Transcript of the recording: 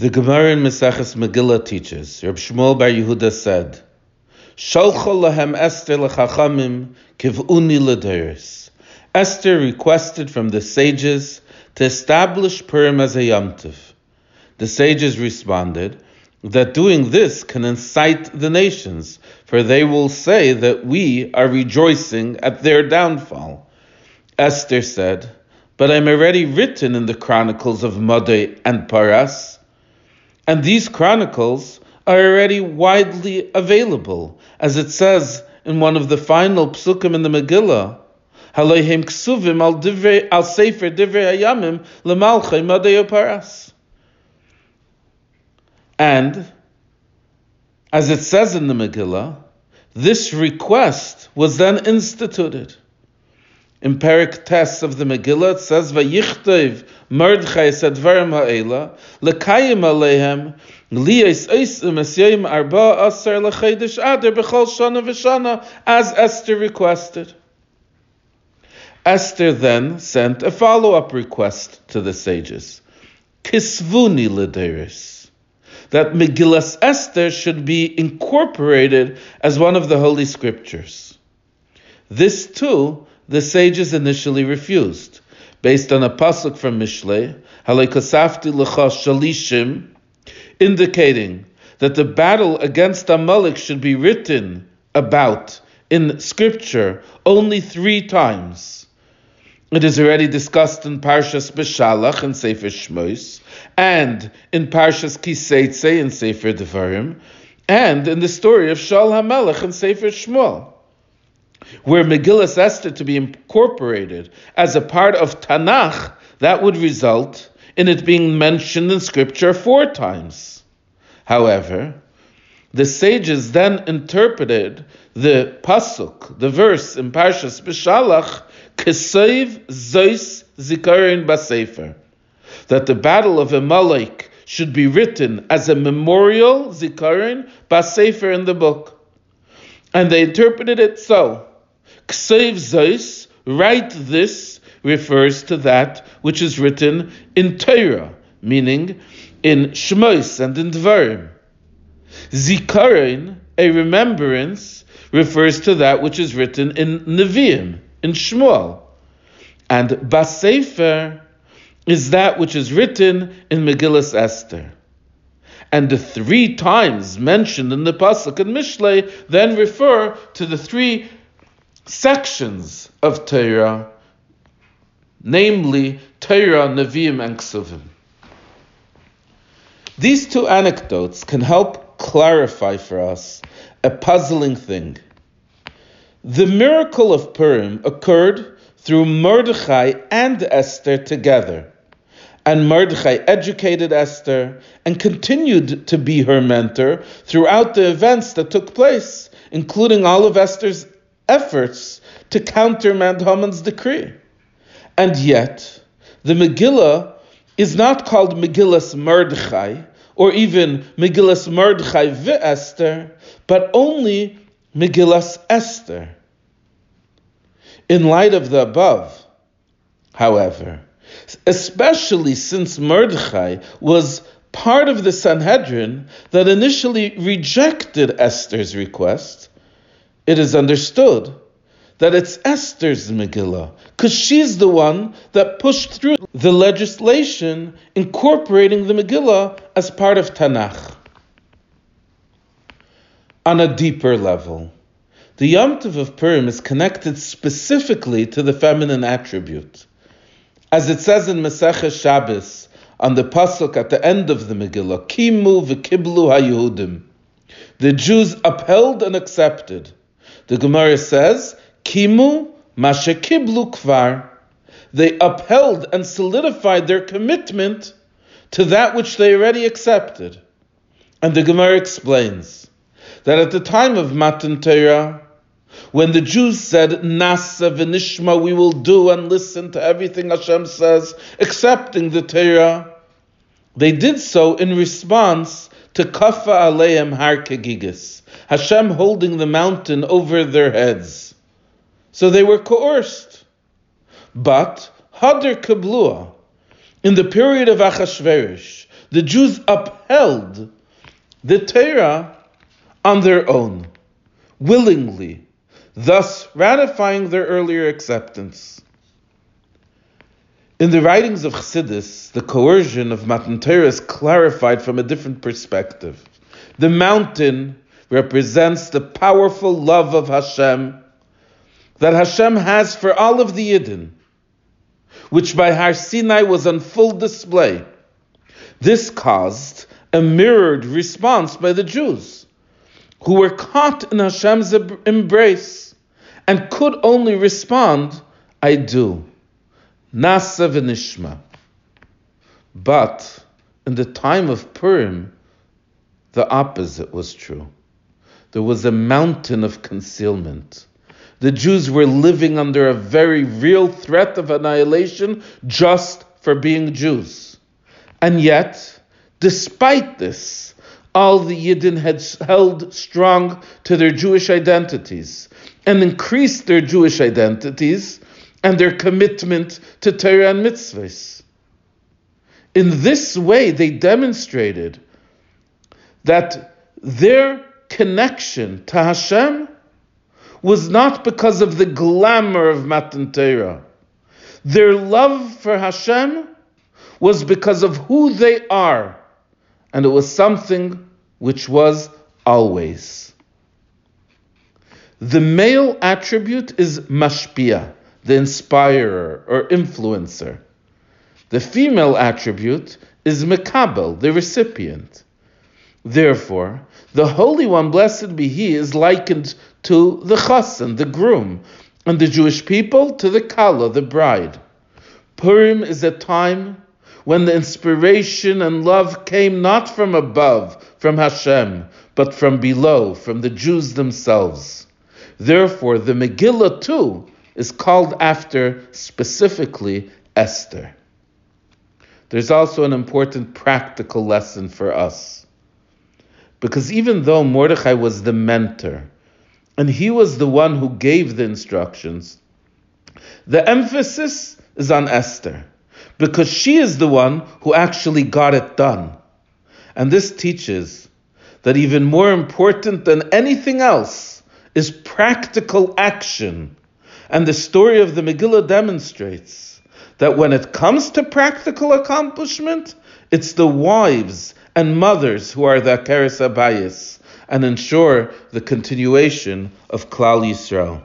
The Gemara in Maseches Megillah teaches, Reb Shmuel Bar Yehuda said, Sholcho lahem Esther lechachamim kiv'uni l'deris. Esther requested from the sages to establish Purim as a yomtiv. The sages responded that doing this can incite the nations, for they will say that we are rejoicing at their downfall. Esther said, But I'm already written in the chronicles of Madai and Paras and these chronicles are already widely available, as it says in one of the final psukim in the Megillah. Halohim ksuvim al divrei al sefer divrei hayamim lemalchay madei paras. And as it says in the Megillah, this request was then instituted. In Perik Tes of the Megillah, it says, "Vayichtov Mordechai sadvarim ha'ela lekayim alehem liyes eisim esyayim arba asar lechedesh ader b'chol shana v'shana," as Esther requested. Esther then sent a follow-up request to the sages, "Kisvuni lederis." That Megillas Esther should be incorporated as one of the holy scriptures. This too the sages initially refused, based on a pasuk from Mishlei, Halekasafti lecha shalishim, indicating that the battle against Amalek should be written about in scripture only three times. It is already discussed in Parshas Beshalach and Sefer Shmos, and in Parshas Kiseitze and Sefer Devarim, and in the story of Shaul HaMelech and Sefer Shmuel were Megillas Esther to be incorporated as a part of Tanakh, that would result in it being mentioned in Scripture four times. However, the sages then interpreted the pasuk, the verse in Parshas Beshalach, Keseiv Zos Zikaron Basefer, that the battle of Amalek should be written as a memorial Zikaron Basefer in the book. And they interpreted it so Ksev Zos, write this, refers to that which is written in Torah, meaning in Shmos and in Dvarim. Zikaron, a remembrance, refers to that which is written in Nevi'im, in Shmuel. And Basefer is that which is written in Megillas Esther. And the three times mentioned in the Pasuk and Mishlei then refer to the three sections of Torah, namely Torah, Nevi'im, and Ksuvim. These two anecdotes can help clarify for us a puzzling thing. The miracle of Purim occurred through Mordechai and Esther together. And Mordechai educated Esther and continued to be her mentor throughout the events that took place, including all of Esther's efforts to countermand Haman's decree. And yet, the Megillah is not called Megillas Mordechai or even Megillas Mordechai Esther, but only Megillas Esther. In light of the above, however, especially since Mordechai was part of the Sanhedrin that initially rejected Esther's request, it is understood that it's Esther's Megillah, because she's the one that pushed through the legislation incorporating the Megillah as part of Tanakh. On a deeper level, the Yom Tov of Purim is connected specifically to the feminine attribute. As it says in Maseches Shabbos, on the pasuk at the end of the Megillah, Kimu v'kiblu ha the Jews upheld and accepted the Gemara says, Kimu mashekiblu kvar. They upheld and solidified their commitment to that which they already accepted. And the Gemara explains that at the time of Matan Torah, when the Jews said, Na'aseh v'nishma, we will do and listen to everything Hashem says, accepting the Torah, they did so in response to Kafa Aleim Har Kegigis Hashem holding the mountain over their heads. So they were coerced. But Hadr Kablua, in the period of Achashverosh, the Jews upheld the Torah on their own, willingly, thus ratifying their earlier acceptance. In the writings of Chassidus, the coercion of Matan Torah is clarified from a different perspective. The mountain represents the powerful love of Hashem that Hashem has for all of the Yidden, which by Har Sinai was on full display. This caused a mirrored response by the Jews, who were caught in Hashem's embrace and could only respond, I do. Na'aseh v'nishma. But in the time of Purim, the opposite was true. There was a mountain of concealment. The Jews were living under a very real threat of annihilation just for being Jews. And yet, despite this, all the Yidden had held strong to their Jewish identities and increased their Jewish identities and their commitment to Torah and mitzvahs. In this way, they demonstrated that their connection to Hashem was not because of the glamour of Matan Torah. Their love for Hashem was because of who they are, and it was something which was always. The male attribute is mashpia the inspirer or influencer. The female attribute is Mekabel, the recipient. Therefore, the Holy One, blessed be He, is likened to the chassan, the groom, and the Jewish people to the kala, the bride. Purim is a time when the inspiration and love came not from above, from Hashem, but from below, from the Jews themselves. Therefore, the Megillah too is called after specifically Esther. There's also an important practical lesson for us. Because even though Mordechai was the mentor, and he was the one who gave the instructions, the emphasis is on Esther, because she is the one who actually got it done. And this teaches that even more important than anything else is practical action and the story of the Megillah demonstrates that when it comes to practical accomplishment, it's the wives and mothers who are the Akeres Habayis and ensure the continuation of Klal Yisrael.